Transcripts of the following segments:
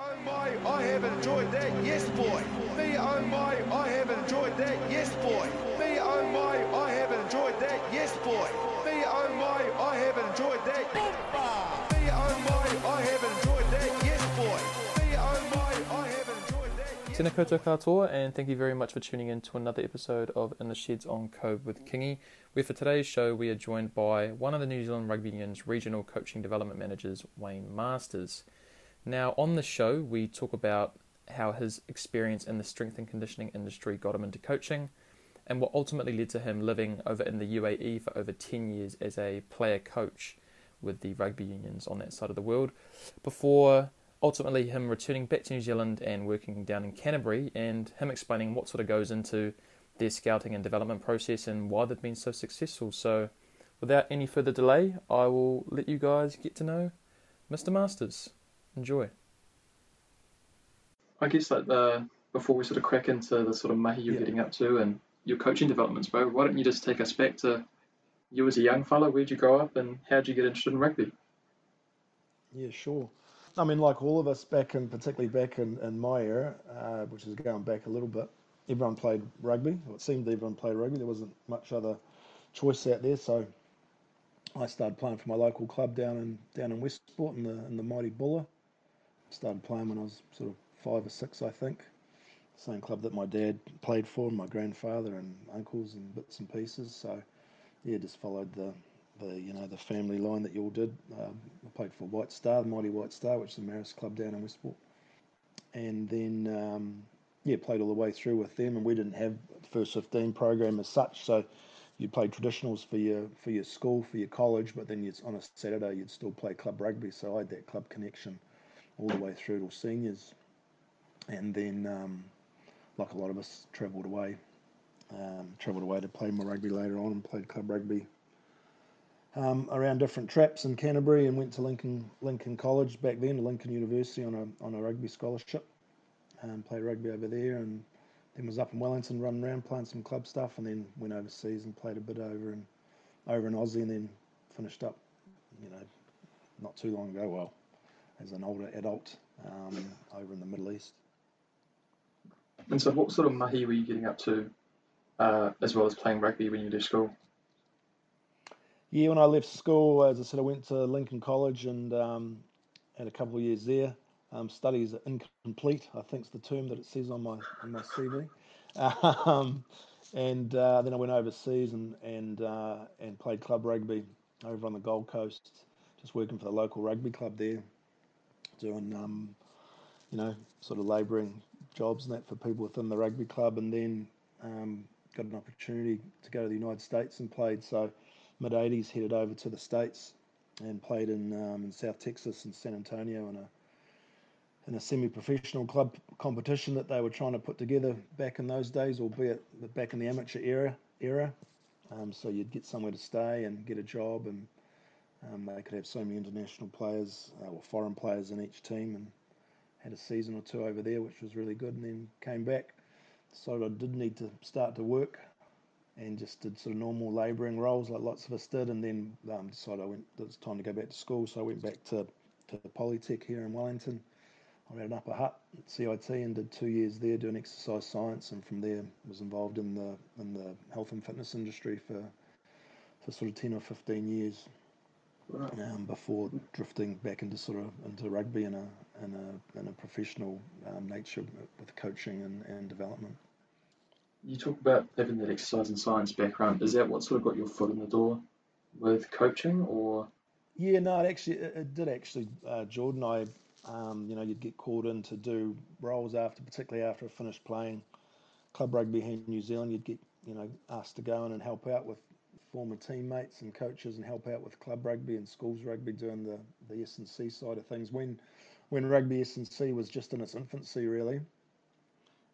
oh my, I have enjoyed that, yes boy. Me oh my, I have enjoyed that, yes boy. Me oh my, I have enjoyed that, yes boy. Me oh my, I have enjoyed that. Me oh my, I have enjoyed that, yes boy. Me oh my, I have enjoyed that. Yes. Tēnā koutou katoa, and thank you very much for tuning in to another episode of In the Sheds on Cove with Kingy, where for today's show we are joined by one of the New Zealand Rugby Union's regional coaching development managers, Wayne Masters. Now, on the show, we talk about how his experience in the strength and conditioning industry got him into coaching, and what ultimately led to him living over in the UAE for over 10 years as a player coach with the rugby unions on that side of the world, before ultimately him returning back to New Zealand and working down in Canterbury, and him explaining what sort of goes into their scouting and development process and why they've been so successful. So, without any further delay, I will let you guys get to know Mr. Masters. Enjoy. I guess like the before we sort of crack into the sort of mahi you're Yeah. getting up to and your coaching developments, bro, why don't you just take us back to you as a young fella? Where'd you grow up and how'd you get interested in rugby? Yeah, sure. I mean, like all of us back in, particularly back in, in my era, uh, which is going back a little bit, everyone played rugby. Or it seemed everyone played rugby. There wasn't much other choice out there. So I started playing for my local club down in down in Westport in the in the mighty Buller. Started playing when I was sort of five or six, I think. Same club that my dad played for, my grandfather and uncles and bits and pieces. So yeah, just followed the the you know the family line that you all did. Um, I played for White Star, the mighty White Star, which is the Marist club down in Westport, and then um, yeah, played all the way through with them. And we didn't have first fifteen program as such, so you played traditionals for your for your school, for your college, but then you'd, on a Saturday you'd still play club rugby. So I had that club connection all the way through till seniors, and then um, like a lot of us travelled away, um, travelled away to play more rugby later on and played club rugby um, around different traps in Canterbury and went to Lincoln Lincoln College back then to Lincoln University on a on a rugby scholarship. Um, played rugby over there and then was up in Wellington running around playing some club stuff and then went overseas and played a bit over in over in Aussie and then finished up, you know, not too long ago. Well, as an older adult um, over in the Middle East. And so what sort of mahi were you getting up to uh, as well as playing rugby when you left school? Yeah, when I left school, as I said, I went to Lincoln College and um, had a couple of years there. Um, studies are incomplete, I think is the term that it says on my on my CV. Um, and uh, then I went overseas and and uh, and played club rugby over on the Gold Coast, just working for the local rugby club there, doing um, you know sort of labouring jobs and that for people within the rugby club. And then um, got an opportunity to go to the United States and played. So mid 80s headed over to the states and played in um, in South Texas and San Antonio in a in a semi-professional club competition that they were trying to put together back in those days, albeit back in the amateur era era. Um, so you'd get somewhere to stay and get a job, and um, they could have so many international players uh, or foreign players in each team, and had a season or two over there, which was really good. And then came back, decided I did need to start to work and just did sort of normal labouring roles like lots of us did, and then um, decided I went. It was time to go back to school, so I went back to to Polytech here in Wellington. I ran an Upper Hutt at CIT and did two years there doing exercise science, and from there was involved in the in the health and fitness industry for for sort of ten or fifteen years. Um, before drifting back into sort of into rugby in a in a in a professional um, nature with coaching and, and development. You talk about having that exercise and science background. Is that what sort of got your foot in the door with coaching or Yeah, no, it actually it, it did actually, uh, Jordan. I, um, you know, you'd get called in to do roles after, particularly after I finished playing club rugby here in New Zealand. You'd get, you know, asked to go in and help out with former teammates and coaches and help out with club rugby and schools rugby, doing the the S and C side of things. When when rugby S and C was just in its infancy, really.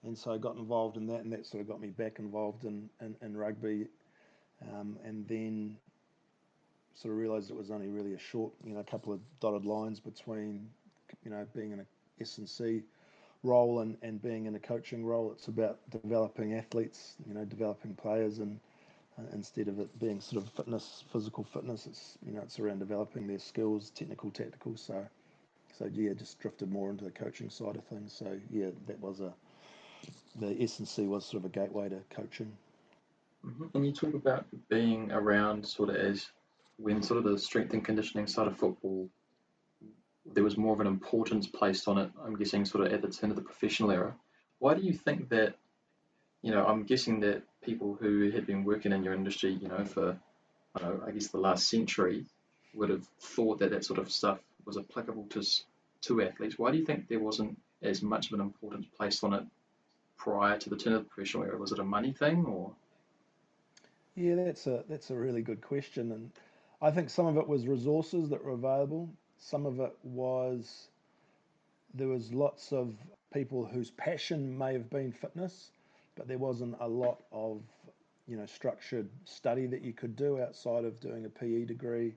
And so I got involved in that, and that sort of got me back involved in in, in rugby. Um, and then sort of realised it was only really a short, you know, couple of dotted lines between, you know, being in a S and C role and, and being in a coaching role. It's about developing athletes, you know, developing players, and instead of it being sort of fitness, physical fitness, it's you know, it's around developing their skills, technical, tactical. So so yeah, just drifted more into the coaching side of things. So yeah, that was a the S and C was sort of a gateway to coaching. Mm-hmm. And you talk about being around sort of as when sort of the strength and conditioning side of football, there was more of an importance placed on it. I'm guessing sort of at the turn of the professional era. Why do you think that? You know, I'm guessing that people who had been working in your industry, you know, for I, know, I guess the last century, would have thought that that sort of stuff was applicable to to athletes. Why do you think there wasn't as much of an importance placed on it prior to the turn of the professional era? Was it a money thing or? Yeah, that's a that's a really good question, and I think some of it was resources that were available. Some of it was there was lots of people whose passion may have been fitness, but there wasn't a lot of you know structured study that you could do outside of doing a PE degree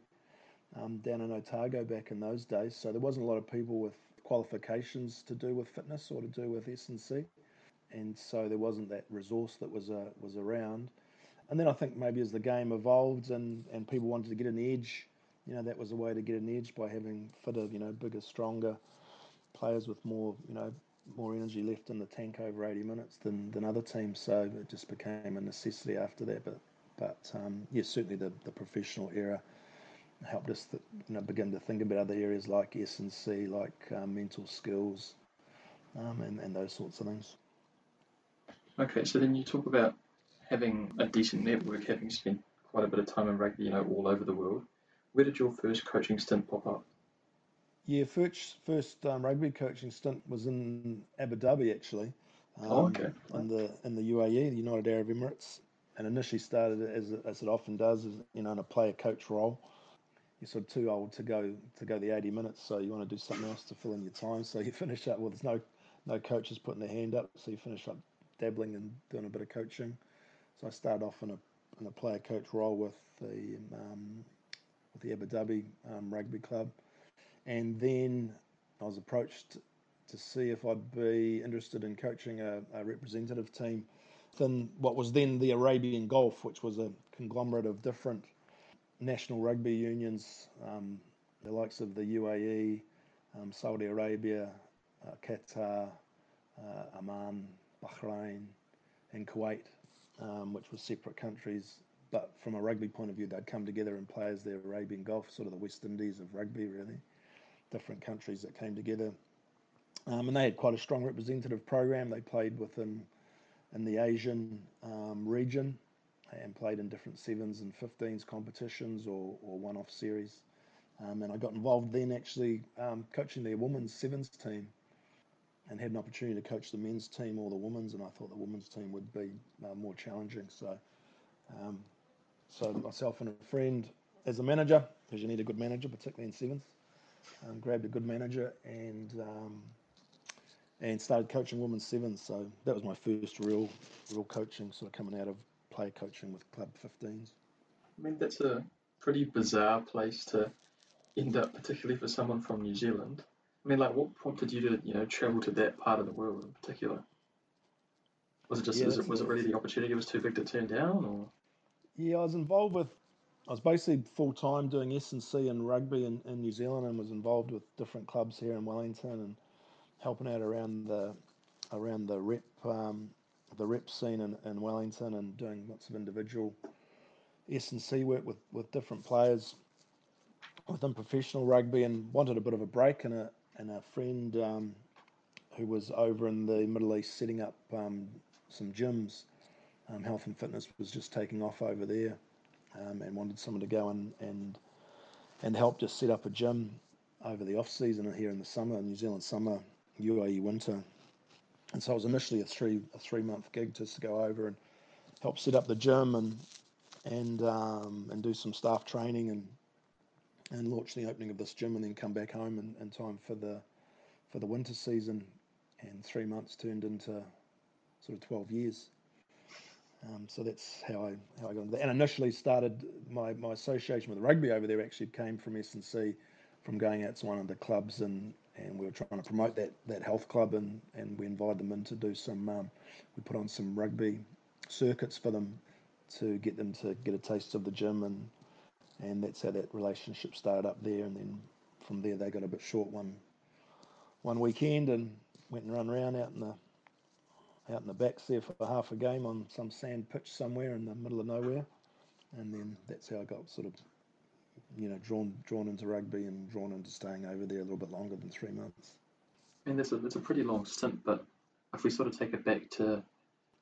um, down in Otago back in those days. So there wasn't a lot of people with qualifications to do with fitness or to do with S and C, and so there wasn't that resource that was uh, was around. And then I think maybe as the game evolved and, and people wanted to get an edge, you know, that was a way to get an edge by having fitter, you know, bigger, stronger players with more, you know, more energy left in the tank over 80 minutes than, than other teams. So it just became a necessity after that. But but um, yes, certainly the, the professional era helped us, th- you know, begin to think about other areas like S and C, like uh, mental skills, um, and and those sorts of things. Okay, so then you talk about having a decent network, having spent quite a bit of time in rugby, you know, all over the world. Where did your first coaching stint pop up? Yeah, first first um, rugby coaching stint was in Abu Dhabi actually. Um, oh, okay. In the in the UAE, the United Arab Emirates, and initially started as as it often does, as you know, in a player coach role you're sort of too old to go to go the 80 minutes, so you want to do something else to fill in your time. So you finish up. Well, there's no no coaches putting their hand up, so you finish up dabbling and doing a bit of coaching. So I started off in a in a player coach role with the um, with the Abu Dhabi um, Rugby Club, and then I was approached to see if I'd be interested in coaching a, a representative team. Then what was then the Arabian Gulf, which was a conglomerate of different national rugby unions, um, the likes of the UAE, um, Saudi Arabia, uh, Qatar, uh, Oman, Bahrain, and Kuwait, um, which were separate countries. But from a rugby point of view, they'd come together and play as the Arabian Gulf, sort of the West Indies of rugby, really. Different countries that came together. Um, and they had quite a strong representative program. They played within in the Asian um, region and played in different sevens and 15s competitions or, or one off series. Um, and I got involved then actually um, coaching their women's sevens team and had an opportunity to coach the men's team or the women's. And I thought the women's team would be uh, more challenging. So, um, so myself and a friend as a manager, because you need a good manager, particularly in sevens, um, grabbed a good manager and um, and started coaching women's sevens. So that was my first real real coaching, sort of coming out of player coaching with Club 15s. I mean, that's a pretty bizarre place to end up, particularly for someone from New Zealand. I mean, like, what prompted you to, you know, travel to that part of the world in particular? Was it just, yeah, was, it, was it really the opportunity was too big to turn down, or? Yeah, I was involved with, I was basically full time doing S and C and rugby in, in New Zealand, and was involved with different clubs here in Wellington and helping out around the around the rep um, the rep scene in, in Wellington and doing lots of individual S and C work with, with different players within professional rugby and wanted a bit of a break and a and a friend um, who was over in the Middle East setting up um, some gyms. Um, health and fitness was just taking off over there, um, and wanted someone to go and and and help just set up a gym over the off season here in the summer, New Zealand summer, UAE winter, and so it was initially a three a three month gig just to go over and help set up the gym and and um, and do some staff training and and launch the opening of this gym and then come back home in, in time for the for the winter season. And three months turned into sort of 12 years um, so that's how I how I got into that. And initially started my, my association with rugby over there actually came from S&C from going out to one of the clubs and and we were trying to promote that that health club and and we invited them in to do some um, we put on some rugby circuits for them to get them to get a taste of the gym and and that's how that relationship started up there. And then from there they got a bit short one one weekend and went and run around out in the out in the backs there for half a game on some sand pitch somewhere in the middle of nowhere, and then that's how I got sort of you know drawn drawn into rugby and drawn into staying over there a little bit longer than three months. And that's a that's a pretty long stint, but if we sort of take it back to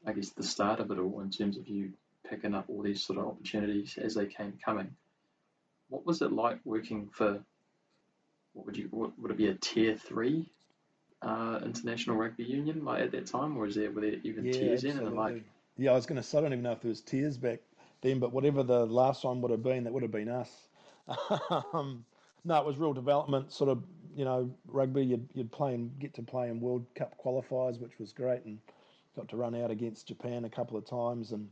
I guess the start of it all in terms of you picking up all these sort of opportunities as they came coming. What was it like working for? What would you? What, would it be a tier three uh, international rugby union like at that time, or is there were there even Yeah, tiers in? And like, Yeah, I was going to say I don't even know if there was tiers back then, but whatever the last one would have been, that would have been us. um, no, it was real development, sort of, you know, rugby. You'd, you'd play and get to play in World Cup qualifiers, which was great, and got to run out against Japan a couple of times, and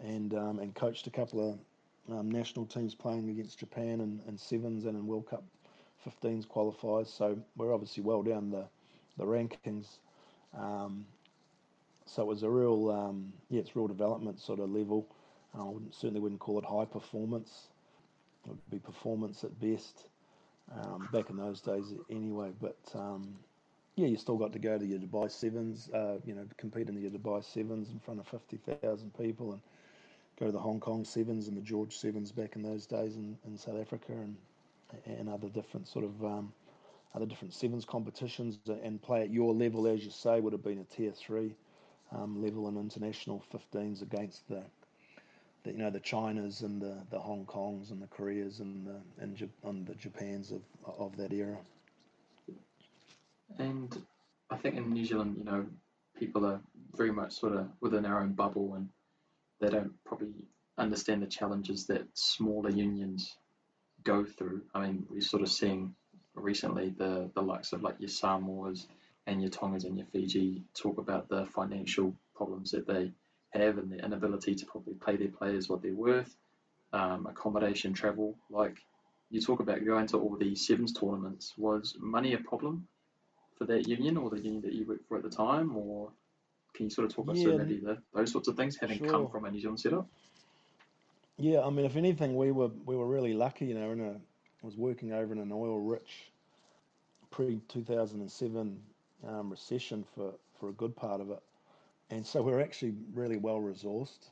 and um, and coached a couple of um, national teams playing against Japan and, and sevens and in World Cup 15s qualifiers. So we're obviously well down the the rankings. Um, so it was a real, um, yeah, it's real development sort of level. I wouldn't, certainly wouldn't call it high performance. It would be performance at best. Um, back in those days, anyway. But um, yeah, you still got to go to your Dubai Sevens. Uh, you know, compete in your Dubai Sevens in front of fifty thousand people, and go to the Hong Kong Sevens and the George Sevens back in those days in, in South Africa, and and other different sort of other different sevens competitions, and play at your level, as you say, would have been a tier three um, level in international 15s against the, the you know the Chinas and the, the Hong Kongs and the Koreas and the and, and the Japans of of that era. and I think in New Zealand, you know, people are very much sort of within our own bubble, and they don't probably understand the challenges that smaller unions go through. I mean, we're sort of seeing recently the the likes of like your Samoas and your Tongas and your Fiji talk about the financial problems that they have and the inability to probably pay their players what they're worth, um, accommodation, travel. Like you talk about going to all these sevens tournaments. Was money a problem for that union or the union that you worked for at the time, or can you sort of talk us through Yeah, maybe the, those sorts of things, having come from a New Zealand setup? Yeah, I mean, if anything, we were we were really lucky. You know, in a I was working over in an oil-rich pre 2007 um, recession for for a good part of it, and so we're actually really well resourced.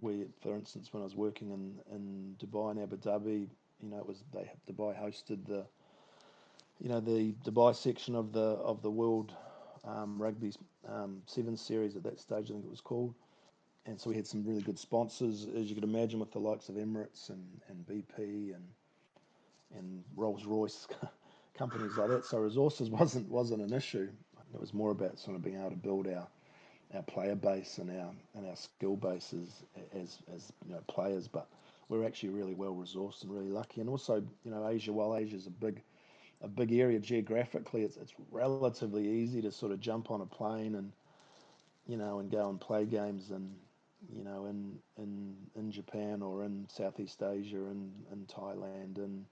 We, for instance, when I was working in, in Dubai and Abu Dhabi, you know, it was they Dubai hosted the, you know, the Dubai section of the of the World um, Rugby um, Sevens Series at that stage, I think it was called. And so we had some really good sponsors, as you could imagine, with the likes of Emirates and, and BP and and Rolls Royce companies like that. So resources wasn't wasn't an issue. It was more about sort of being able to build our our player base and our and our skill bases as as you know players. But we're actually really well resourced and really lucky. And also, you know, Asia, while Asia's a big a big area geographically, it's it's relatively easy to sort of jump on a plane and you know and go and play games and you know in in in Japan or in Southeast Asia and in Thailand and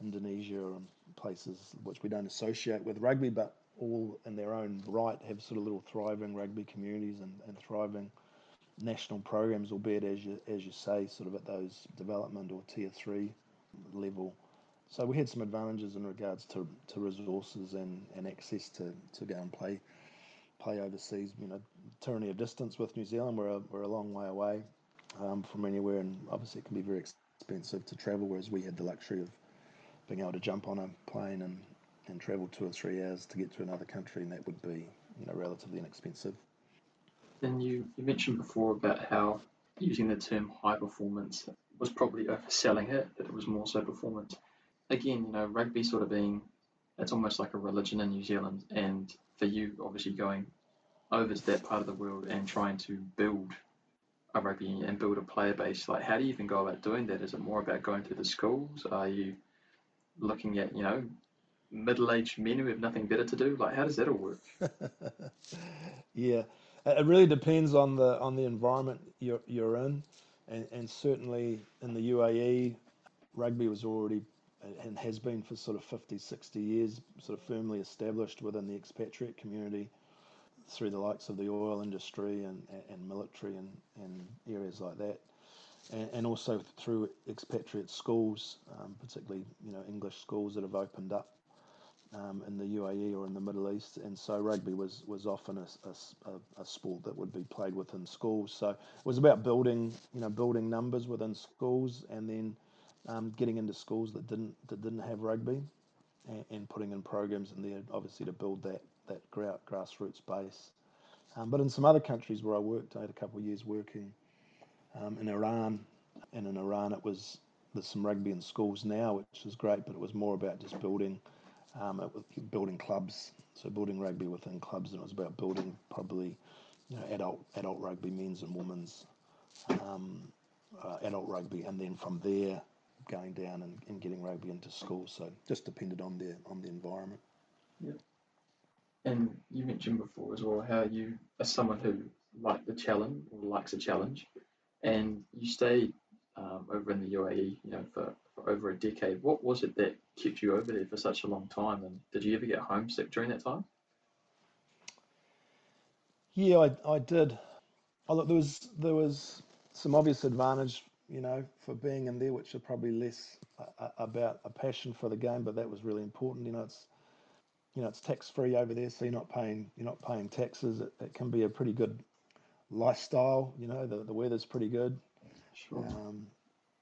Indonesia and places which we don't associate with rugby, but all in their own right have sort of little thriving rugby communities and, and thriving national programs, albeit as you as you say, sort of at those development or tier three level. So we had some advantages in regards to, to resources and, and access to, to go and play play overseas. You know, tyranny of distance with New Zealand, we're a, we're a long way away um, from anywhere, and obviously it can be very expensive to travel. Whereas we had the luxury of being able to jump on a plane and, and travel two or three hours to get to another country, and that would be you know relatively inexpensive. Then you, you mentioned before about how using the term high performance was probably overselling it, that it was more so performance. Again, you know, rugby sort of being, it's almost like a religion in New Zealand. And for you, obviously going over to that part of the world and trying to build a rugby and build a player base, like how do you even go about doing that? Is it more about going through the schools? Are you looking at, you know, middle-aged men who have nothing better to do? Like, how does that all work? Yeah, it really depends on the on the environment you're you're in, and and certainly in the UAE, rugby was already and has been for sort of 50, 60 years, sort of firmly established within the expatriate community through the likes of the oil industry and, and military and, and areas like that. And, and also through expatriate schools, um, particularly you know English schools that have opened up um, in the UAE or in the Middle East, and so rugby was was often a, a, a, sport that would be played within schools. So it was about building, you know, building numbers within schools, and then um, getting into schools that didn't that didn't have rugby, and, and, putting in programs in there, obviously to build that that grassroots base. Um, but in some other countries where I worked, I had a couple of years working um, in Iran, and in Iran it was there's some rugby in schools now, which is great, but it was more about just building um, it was building clubs, so building rugby within clubs, and it was about building probably you know adult adult rugby, men's and women's um, uh, adult rugby, and then from there going down and, and getting rugby into schools. So just depended on the on the environment. Yeah. And you mentioned before as well how you are someone who likes the challenge or likes a challenge, and you stayed um, over in the UAE, you know, for, for over a decade. What was it that kept you over there for such a long time? And did you ever get homesick during that time? Yeah, I, I did. Oh, look, there was there was some obvious advantage, you know, for being in there, which are probably less uh, about a passion for the game, but that was really important. You know, it's you know it's tax free over there, so you're not paying you're not paying taxes. It, it can be a pretty good lifestyle. You know, the the weather's pretty good. Sure. Um,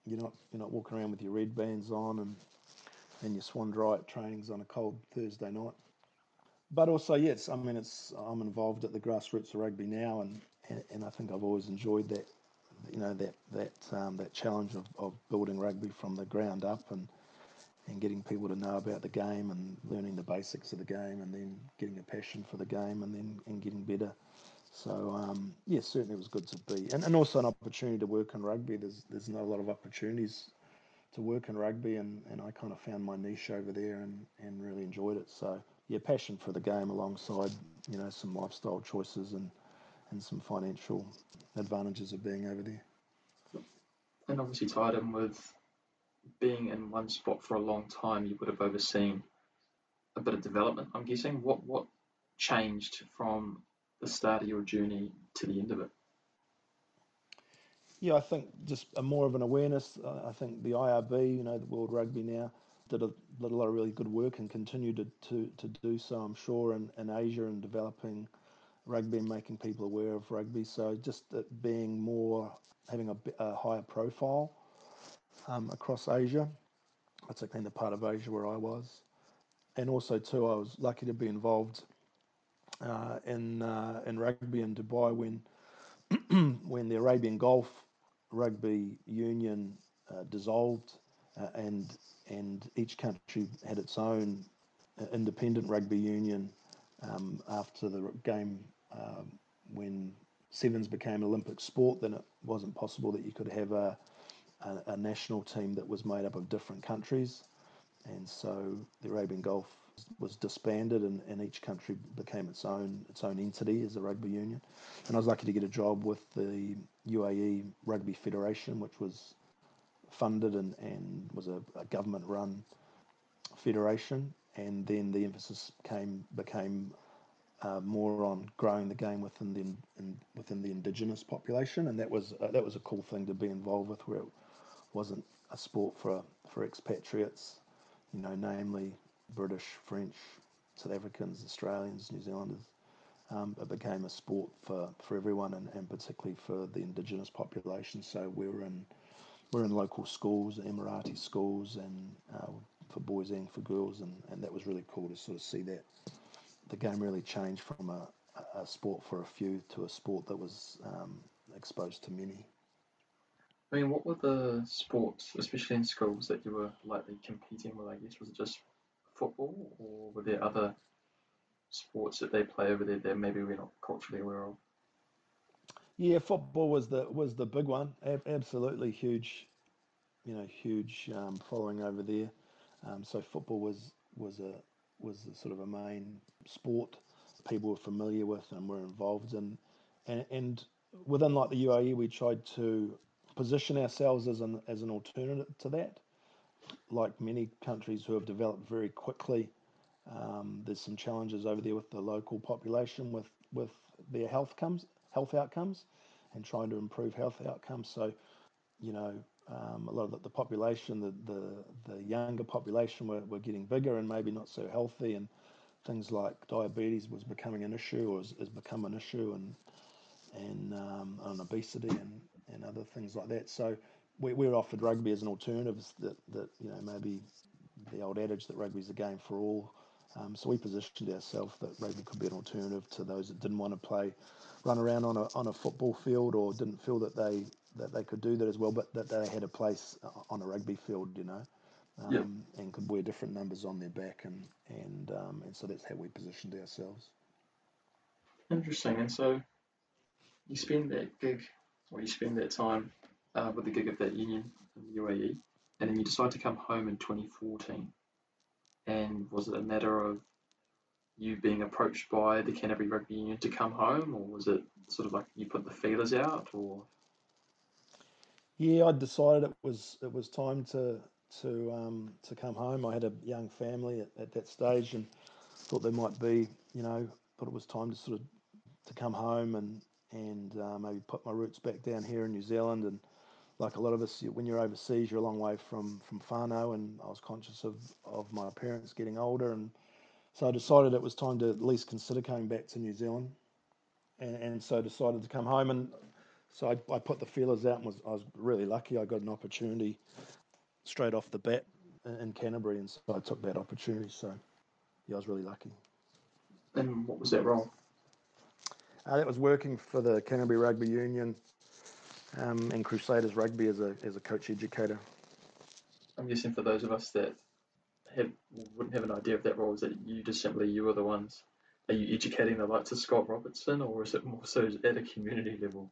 you're not you're not walking around with your red bands on and and your Swanndri trainings on a cold Thursday night. But also, yes, I mean, it's I'm involved at the grassroots of rugby now, and, and, and I think I've always enjoyed that, you know, that that um, that challenge of, of building rugby from the ground up and and getting people to know about the game and learning the basics of the game and then getting a passion for the game and then and getting better so um, yeah, certainly it was good to be, and, and also an opportunity to work in rugby. There's there's not a lot of opportunities to work in rugby, and, and I kind of found my niche over there and, and really enjoyed it. So yeah, passion for the game alongside you know some lifestyle choices and and some financial advantages of being over there. And obviously tied in with being in one spot for a long time, you would have overseen a bit of development. I'm guessing. What what changed from the start of your journey to the end of it? Yeah, I think just a more of an awareness. Uh, I think the IRB, you know, the World Rugby now, did a, did a lot of really good work and continue to, to, to do so, I'm sure, in, in Asia and developing rugby and making people aware of rugby. So just it being more, having a, a higher profile um, across Asia, particularly in the part of Asia where I was. And also, too, I was lucky to be involved in uh, in rugby in Dubai when when the Arabian Gulf Rugby Union uh, dissolved uh, and and each country had its own uh, independent rugby union um, after the game um, when sevens became Olympic sport. Then it wasn't possible that you could have a, a national team that was made up of different countries, and so the Arabian Gulf was disbanded and, and each country became its own its own entity as a rugby union. And I was lucky to get a job with the UAE Rugby Federation, which was funded and, and was a, a government run federation. And then the emphasis came became uh, more on growing the game within the in, within the indigenous population, and that was uh, that was a cool thing to be involved with, where it wasn't a sport for for expatriates, you know, namely British, French, South Africans, Australians, New Zealanders. Um, it became a sport for, for everyone and, and particularly for the indigenous population. So we were in we're in local schools, Emirati schools, and uh, for boys and for girls, and, and that was really cool to sort of see that the game really changed from a, a sport for a few to a sport that was um, exposed to many. I mean, what were the sports, especially in schools, that you were likely competing with? I guess was it just football, or were there other sports that they play over there that maybe we're not culturally aware of? Yeah, football was the was the big one. absolutely huge, you know, huge um, following over there. Um, so football was was a was a sort of a main sport people were familiar with and were involved in, and and within like the UAE, we tried to position ourselves as an as an alternative to that like many countries who have developed very quickly, um, there's some challenges over there with the local population with, with their health comes health outcomes and trying to improve health outcomes. So, you know, um, a lot of the, the population, the, the, the younger population were, were getting bigger and maybe not so healthy, and things like diabetes was becoming an issue or has, has become an issue, and and, um, obesity and, and other things like that. So we, we're offered rugby as an alternative that, that you know maybe the old adage that rugby is a game for all. Um, so we positioned ourselves that rugby could be an alternative to those that didn't want to play, run around on a on a football field or didn't feel that they that they could do that as well, but that they had a place on a rugby field, you know, um, and could wear different numbers on their back, and and um, and so that's how we positioned ourselves. Interesting, and so you spend that gig, or you spend that time uh, with the gig of that union in the UAE, and then you decide to come home in 2014. And was it a matter of you being approached by the Canterbury Rugby Union to come home, or was it sort of like you put the feelers out, or? Yeah, I decided it was it was time to to um, to come home. I had a young family at, at that stage, and thought there might be, you know, thought it was time to sort of to come home and and uh, maybe put my roots back down here in New Zealand. And like a lot of us, when you're overseas, you're a long way from from whānau, and I was conscious of of my parents getting older, and so I decided it was time to at least consider coming back to New Zealand. And, and so decided to come home and so I, I put the feelers out and was, I was really lucky. I got an opportunity straight off the bat in, in Canterbury, and so I took that opportunity. So, yeah, I was really lucky. And what was that role? Uh, that was working for the Canterbury Rugby Union um, and Crusaders Rugby as a as a coach educator. I'm guessing for those of us that have, wouldn't have an idea of that role, is that you just simply you are the ones. Are you educating the likes of Scott Robertson, or is it more so at a community level?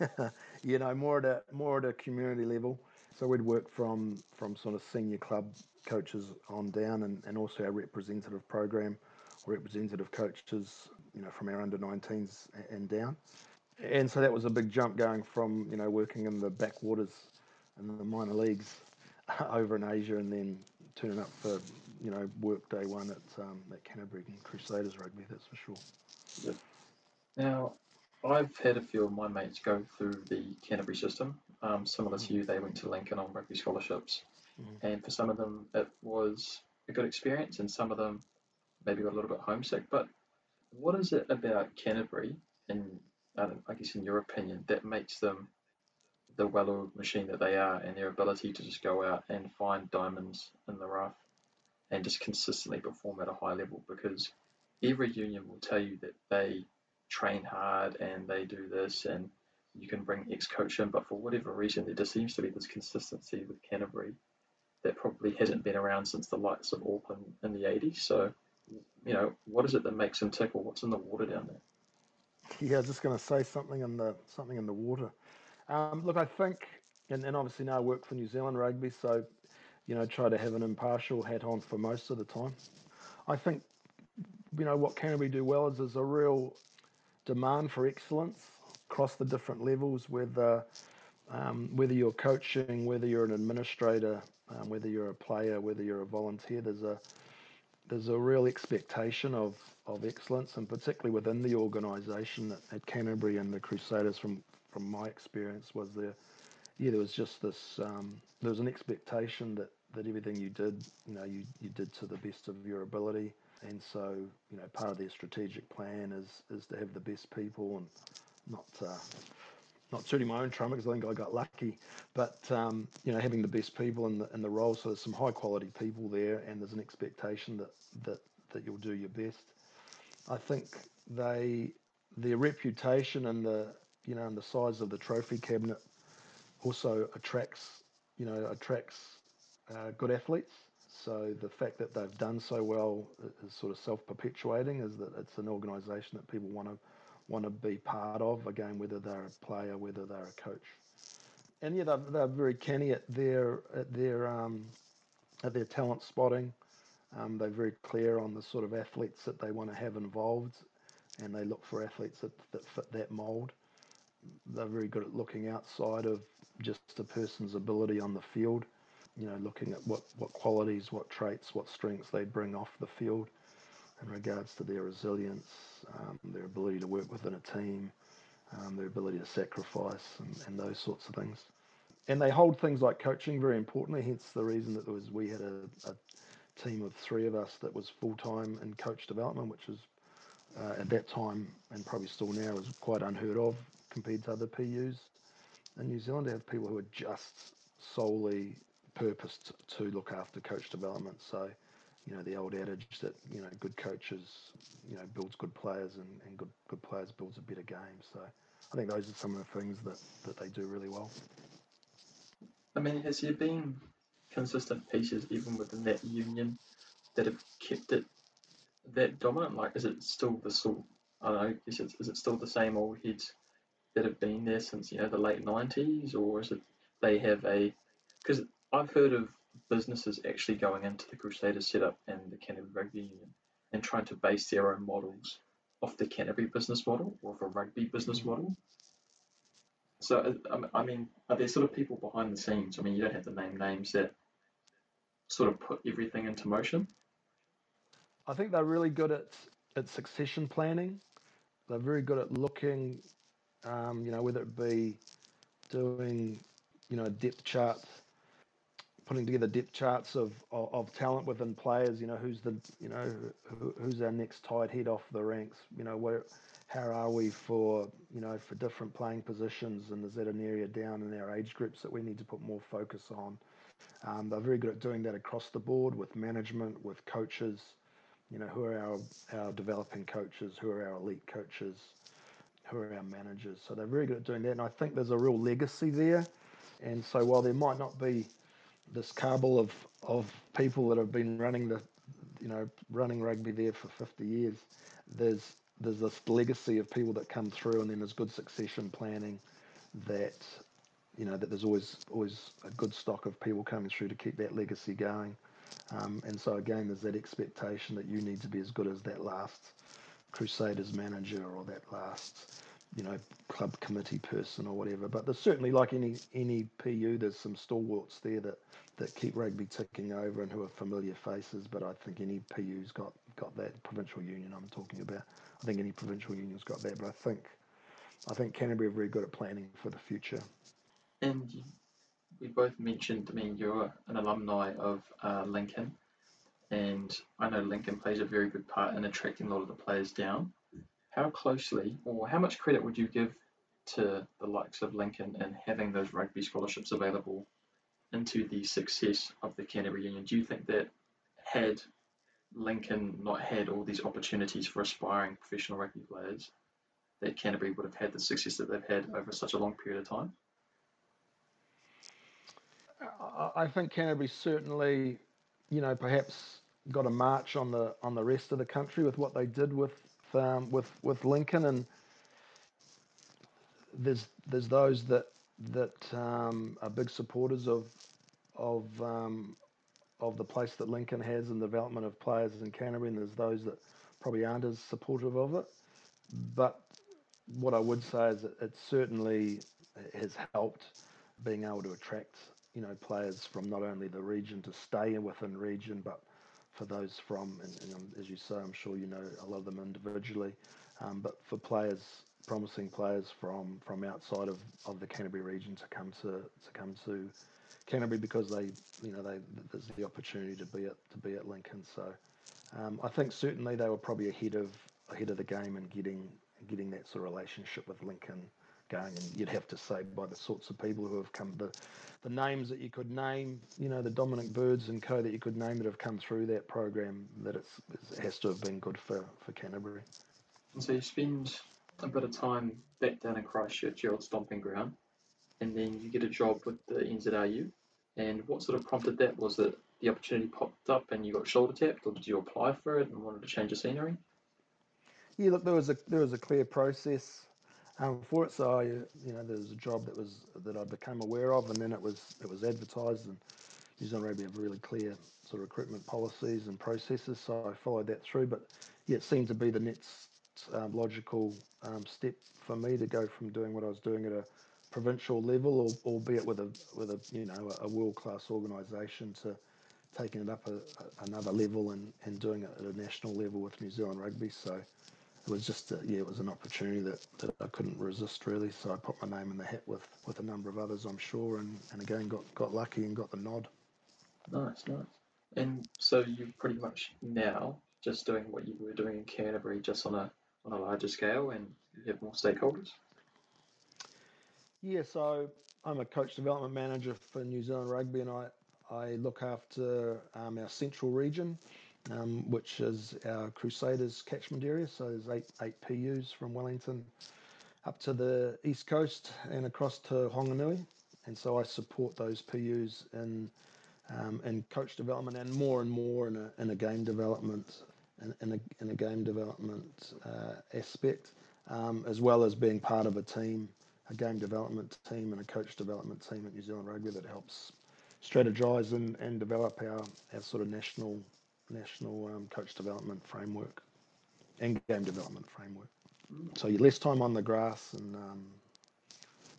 you know, more at a more at a community level. So we'd work from from sort of senior club coaches on down, and, and also our representative program, representative coaches, you know, from our under 19s and down. And so that was a big jump going from you know working in the backwaters and the minor leagues over in Asia, and then turning up for you know work day one at um, at Canterbury Crusaders rugby. That's for sure. Yep. Now, I've had a few of my mates go through the Canterbury system. Um, similar to you, they went to Lincoln on rugby scholarships, mm-hmm. and for some of them it was a good experience, and some of them maybe got a little bit homesick. But what is it about Canterbury, in I guess in your opinion, that makes them the well-oiled machine that they are, and their ability to just go out and find diamonds in the rough, and just consistently perform at a high level? Because every union will tell you that they train hard and they do this and you can bring ex-coach in, but for whatever reason, there just seems to be this consistency with Canterbury that probably hasn't been around since the likes of Auckland in the 80s. So, you know, what is it that makes them tick, or what's in the water down there? Yeah, I was just going to say something in the something in the water. Um, look, I think, and, and obviously now I work for New Zealand Rugby, so you know, try to have an impartial hat on for most of the time. I think, you know, what Canterbury do well is there's a real demand for excellence across the different levels, whether um, whether you're coaching, whether you're an administrator, um, whether you're a player, whether you're a volunteer. There's a there's a real expectation of, of excellence, and particularly within the organisation at, Canterbury and the Crusaders, from from my experience, was there. Yeah, there was just this. Um, there was an expectation that, that everything you did, you know, you, you did to the best of your ability. And so, you know, part of their strategic plan is is to have the best people and not uh, not shooting my own trumpet because I think I got lucky, but um, you know, having the best people in the in the role. So there's some high quality people there, and there's an expectation that that that you'll do your best. I think they their reputation and the you know and the size of the trophy cabinet also attracts you know attracts uh, good athletes so the fact that they've done so well is sort of self-perpetuating, is that it's an organisation that people want to want to be part of. Again, whether they're a player, whether they're a coach, and yeah, they're, they're very canny at their at their um, at their talent spotting. Um, they're very clear on the sort of athletes that they want to have involved, and they look for athletes that, that fit that mould. They're very good at looking outside of just a person's ability on the field you know, looking at what, what qualities, what traits, what strengths they bring off the field in regards to their resilience, um, their ability to work within a team, um, their ability to sacrifice, and, and, those sorts of things. and they hold things like coaching very importantly. Hence the reason that there was we had a, a team of three of us that was full time in coach development, which was uh, at that time and probably still now is quite unheard of compared to other PUs in New Zealand. To have people who are just solely purposed to look after coach development. So, you know, the old adage that you know good coaches, you know, builds good players, and, and good good players builds a better game. So, I think those are some of the things that that they do really well. I mean, has there been consistent pieces even within that union that have kept it that dominant? Like, is it still the sort? I don't know. Is it, is it still the same old heads that have been there since you know the late nineties, or is it they have a? Because I've heard of businesses actually going into the Crusaders setup and the Canterbury Rugby Union and trying to base their own models off the Canterbury business model or off a rugby business mm-hmm. model. So, I mean, are there sort of people behind the scenes? I mean, you don't have to name names that sort of put everything into motion. I think they're really good at, at succession planning. They're very good at looking, um, you know, whether it be doing, you know, depth charts, putting together depth charts of, of, of talent within players. You know, who's the, you know, who, who's our next tight head off the ranks. You know, where, how are we for, you know, for different playing positions, and is that an area down in our age groups that we need to put more focus on? Um, they're very good at doing that across the board with management, with coaches. You know, who are our, our developing coaches? Who are our elite coaches? Who are our managers? So they're very good at doing that. And I think there's a real legacy there. And so while there might not be this cabal of, of people that have been running the, you know, running rugby there for 50 years, there's there's this legacy of people that come through, and then there's good succession planning that you know that there's always always a good stock of people coming through to keep that legacy going. Um, and so again, there's that expectation that you need to be as good as that last Crusaders manager or that last you know club committee person or whatever. But there's certainly like any any PU, there's some stalwarts there that that keep rugby ticking over and who are familiar faces. But I think any PU's got got that provincial union I'm talking about. I think any provincial union's got that. But I think I think Canterbury are very good at planning for the future. And we both mentioned, I mean, you're an alumni of uh, Lincoln, and I know Lincoln plays a very good part in attracting a lot of the players down. How closely, or how much credit would you give to the likes of Lincoln in having those rugby scholarships available into the success of the Canterbury Union? Do you think that had Lincoln not had all these opportunities for aspiring professional rugby players, that Canterbury would have had the success that they've had over such a long period of time? I think Canterbury certainly, you know, perhaps got a march on the on the rest of the country with what they did with um, with with Lincoln, and there's there's those that that um, are big supporters of of um, of the place that Lincoln has in the development of players in Canterbury, and there's those that probably aren't as supportive of it. But what I would say is it certainly has helped being able to attract you know players from not only the region to stay within region, but for those from, and, and as you say, I'm sure you know a lot of them individually, um, but for players, promising players from from outside of, of the Canterbury region to come to to come to Canterbury because they, you know, they there's the opportunity to be at to be at Lincoln. So um, I think certainly they were probably ahead of ahead of the game in getting getting that sort of relationship with Lincoln going. And you'd have to say by the sorts of people who have come, the the names that you could name, you know, the Dominic Birds and co that you could name that have come through that program, that it's, it has to have been good for, for Canterbury. And so you spend a bit of time back down in Christchurch, your old stomping ground, and then you get a job with the NZRU. And what sort of prompted that? Was it the opportunity popped up and you got shoulder tapped, or did you apply for it and wanted to change the scenery? Yeah, look, there was a there was a clear process um, for it. So I, you know, there was a job that was that I became aware of, and then it was it was advertised, and New Zealand Rugby have really clear sort of recruitment policies and processes. So I followed that through, but yeah, it seemed to be the next um, logical um, step for me to go from doing what I was doing at a provincial level, albeit with a with a you know a world class organisation, to taking it up a, a, another level and, and doing it at a national level with New Zealand Rugby. So it was just a, yeah, it was an opportunity that, that I couldn't resist really. So I put my name in the hat with, with a number of others, I'm sure, and, and again got, got lucky and got the nod. Nice, nice. And so you're pretty much now just doing what you were doing in Canterbury, just on a on a larger scale, and you have more stakeholders. Yeah, so I'm a coach development manager for New Zealand Rugby, and I I look after um, our central region um, which is our Crusaders catchment area. So there's eight eight PUs from Wellington up to the east coast and across to Whanganui, and so I support those PUs in um, in coach development and more and more in a in a game development in, in a in a game development uh, aspect, um, as well as being part of a team, a game development team and a coach development team at New Zealand Rugby that helps strategize and, and develop our, our sort of national national um, coach development framework and game development framework. So you less time on the grass and um,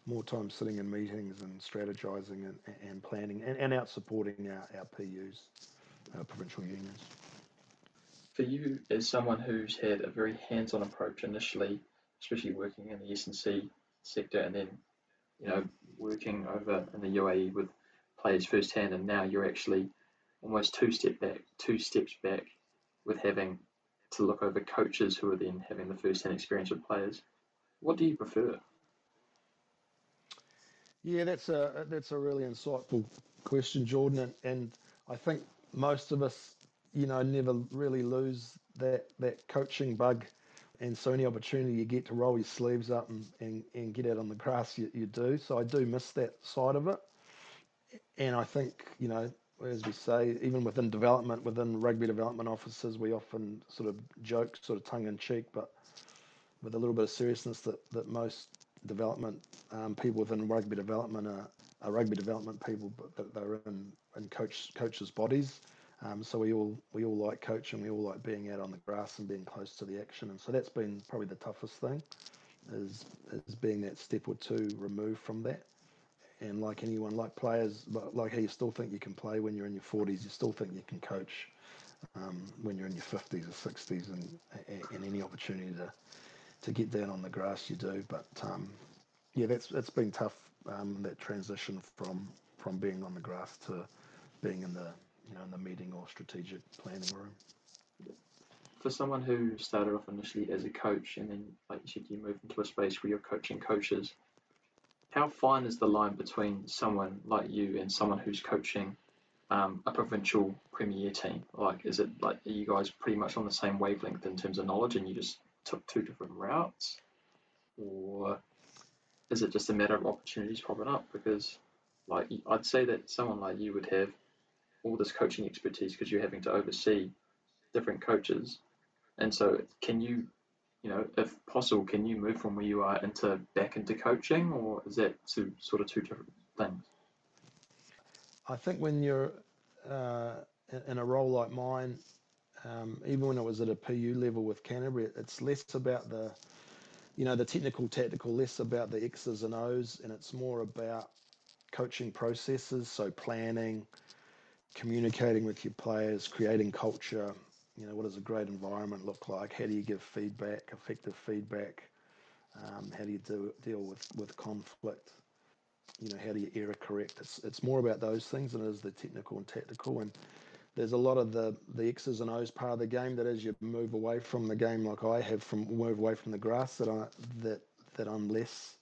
more time sitting in meetings and strategizing and, and planning and, and out supporting our, our PUs, our provincial unions. For you, as someone who's had a very hands-on approach initially, especially working in the S&C sector and then, you know, working over in the UAE with players firsthand, and now you're actually almost two step back, two steps back, with having to look over coaches who are then having the first hand experience with players. What do you prefer? Yeah, that's a that's a really insightful question, Jordan, and, and I think most of us, you know, never really lose that that coaching bug. And so any opportunity you get to roll your sleeves up and, and, and get out on the grass, you, you do. So I do miss that side of it. And I think, you know, as we say, even within development, within rugby development offices, we often sort of joke, sort of tongue in cheek, but with a little bit of seriousness that, that most development um, people within rugby development are, are, rugby development people, but that they're in, in coach coaches' bodies. Um, so we all we all like coaching, we all like being out on the grass and being close to the action, and so that's been probably the toughest thing, is is being that step or two removed from that and like anyone, like players, like how you still think you can play when you're in your 40s, you still think you can coach um, when you're in your 50s or 60s, and, and any opportunity to to get down on the grass, you do. But um, yeah, that's it's been tough um, that transition from from being on the grass to being in the you know in the meeting or strategic planning room. For someone who started off initially as a coach and then, like you said, you move into a space where you're coaching coaches how fine is the line between someone like you and someone who's coaching um, a provincial premier team? Like, is it like are you guys pretty much on the same wavelength in terms of knowledge, and you just took two different routes, or is it just a matter of opportunities popping up? Because, like, I'd say that someone like you would have all this coaching expertise because you're having to oversee different coaches, and so can you you know, if possible, can you move from where you are into back into coaching, or is that two sort of two different things? I think when you're uh, in a role like mine, um, even when it was at a PU level with Canterbury, it's less about the, you know, the technical, tactical, less about the X's and O's, and it's more about coaching processes, so planning, communicating with your players, creating culture, you know, what does a great environment look like? How do you give feedback, effective feedback? Um, how do you do, deal with, with conflict? You know, how do you error correct? It's, it's more about those things than it is the technical and tactical. And there's a lot of the, the X's and O's part of the game that as you move away from the game, like I have from move away from the grass, that I that that I'm less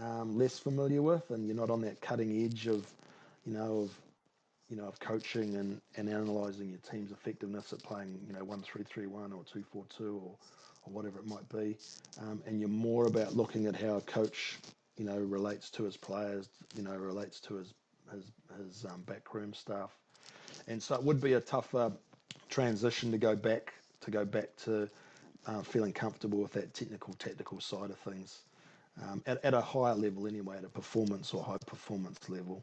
um, less familiar with, and you're not on that cutting edge of, you know, of you know, of coaching and, and analysing your team's effectiveness at playing, you know, one three three one or two four two or or whatever it might be, um, and you're more about looking at how a coach, you know, relates to his players, you know, relates to his his his um, backroom staff, and so it would be a tougher transition to go back to go back to uh, feeling comfortable with that technical tactical side of things um, at, at a higher level anyway, at a performance or high performance level,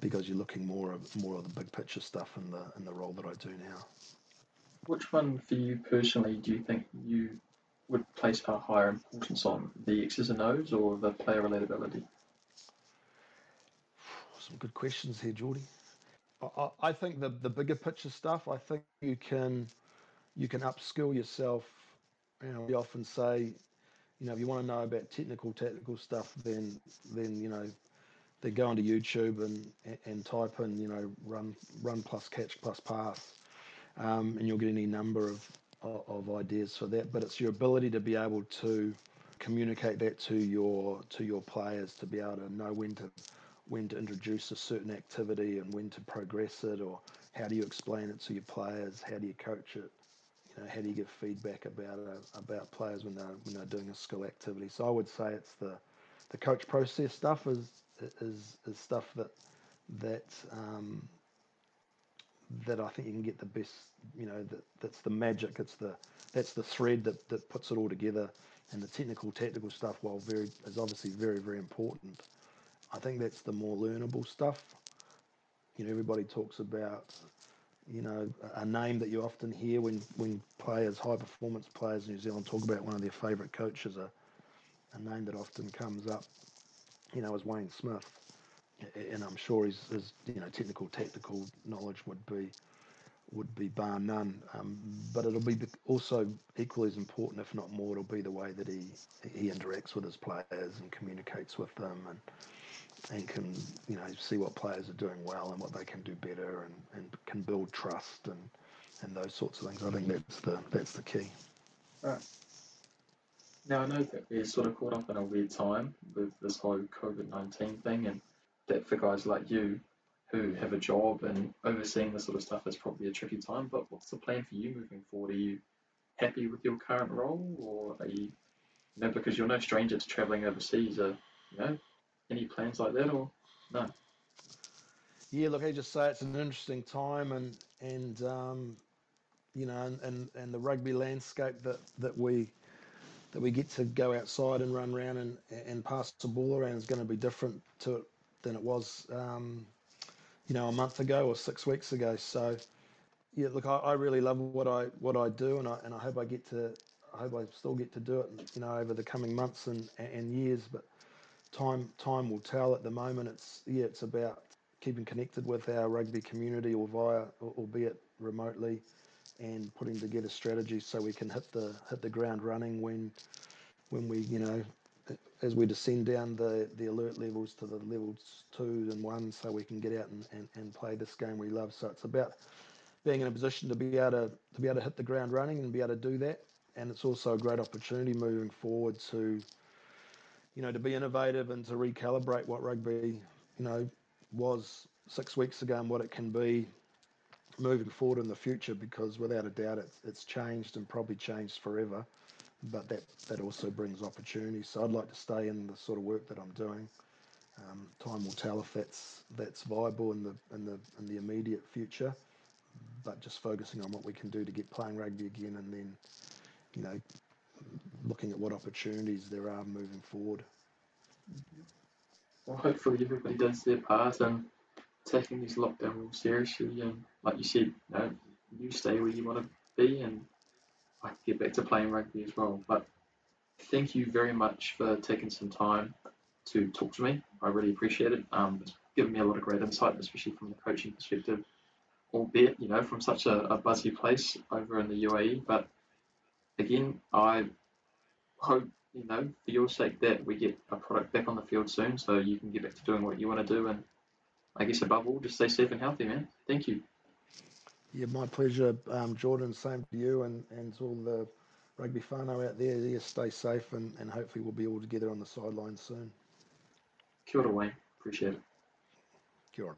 because you're looking more of more of the big picture stuff in the in the role that I do now. Which one for you personally do you think you would place a higher importance on, the X's and O's or the player relatability? Some good questions here, Geordie. I, I think the, the bigger picture stuff. I think you can you can upskill yourself you know, we often say, you know, if you want to know about technical, technical stuff, then then you know, they go onto YouTube and and type in, you know, run run plus catch plus pass, um, and you'll get any number of of ideas for that. But it's your ability to be able to communicate that to your to your players to be able to know when to when to introduce a certain activity and when to progress it, or how do you explain it to your players? How do you coach it? Know, how do you give feedback about uh, about players when they're when they're doing a skill activity? So I would say it's the the coach process stuff is is is stuff that that um, that I think you can get the best. You know, that that's the magic. It's the that's the thread that, that puts it all together. And the technical, tactical stuff, while very is obviously very very important. I think that's the more learnable stuff. You know, everybody talks about you know, a name that you often hear when, when players, high performance players in New Zealand talk about one of their favourite coaches, a, a name that often comes up, you know, is Wayne Smith. And I'm sure his, his you know, technical, tactical knowledge would be would be bar none. Um, but it'll be also equally as important, if not more, it'll be the way that he he interacts with his players and communicates with them and and can you know see what players are doing well and what they can do better and, and can build trust and and those sorts of things. I think that's the that's the key. Right. Now I know that we're sort of caught up in a weird time with this whole COVID nineteen thing, and that for guys like you who have a job and overseeing this sort of stuff is probably a tricky time. But what's the plan for you moving forward? Are you happy with your current role, or are you, you know, because you're no stranger to traveling overseas, or you know, any plans like that, or no? Yeah, look, I just say it's an interesting time, and and um, you know, and, and, and the rugby landscape that, that we that we get to go outside and run around and and pass the ball around is going to be different to it than it was, um, you know, a month ago or six weeks ago. So, yeah, look, I, I really love what I what I do, and I and I hope I get to I hope I still get to do it, you know, over the coming months and and years, but time time will tell. At the moment, it's yeah, it's about keeping connected with our rugby community, or via, albeit remotely, and putting together strategies so we can hit the hit the ground running when when we you know as we descend down the, the alert levels to the levels two and one so we can get out and, and, and play this game we love. So it's about being in a position to be able to, to be able to hit the ground running and be able to do that. And it's also a great opportunity moving forward to you know, to be innovative and to recalibrate what rugby, you know, was six weeks ago and what it can be moving forward in the future because without a doubt it's, it's changed and probably changed forever. But that, that also brings opportunities so I'd like to stay in the sort of work that I'm doing. Um, time will tell if that's that's viable in the in the in the immediate future. But just focusing on what we can do to get playing rugby again and then you know looking at what opportunities there are moving forward. Well, hopefully everybody does their part and taking these lockdown rules seriously. And like you said, you, know, you stay where you want to be, and I can get back to playing rugby as well. But thank you very much for taking some time to talk to me. I really appreciate it. Um, it's given me a lot of great insight, especially from the coaching perspective, albeit you know from such a, a buzzy place over in the UAE. But again, I hope, you know, for your sake that we get a product back on the field soon so you can get back to doing what you want to do. And I guess above all, just stay safe and healthy, man. Thank you. Yeah, my pleasure, um, Jordan. Same to you and, and to all the rugby whānau out there. Yeah, stay safe and, and hopefully we'll be all together on the sidelines soon. Kia ora, Wayne. Appreciate it. Kia ora.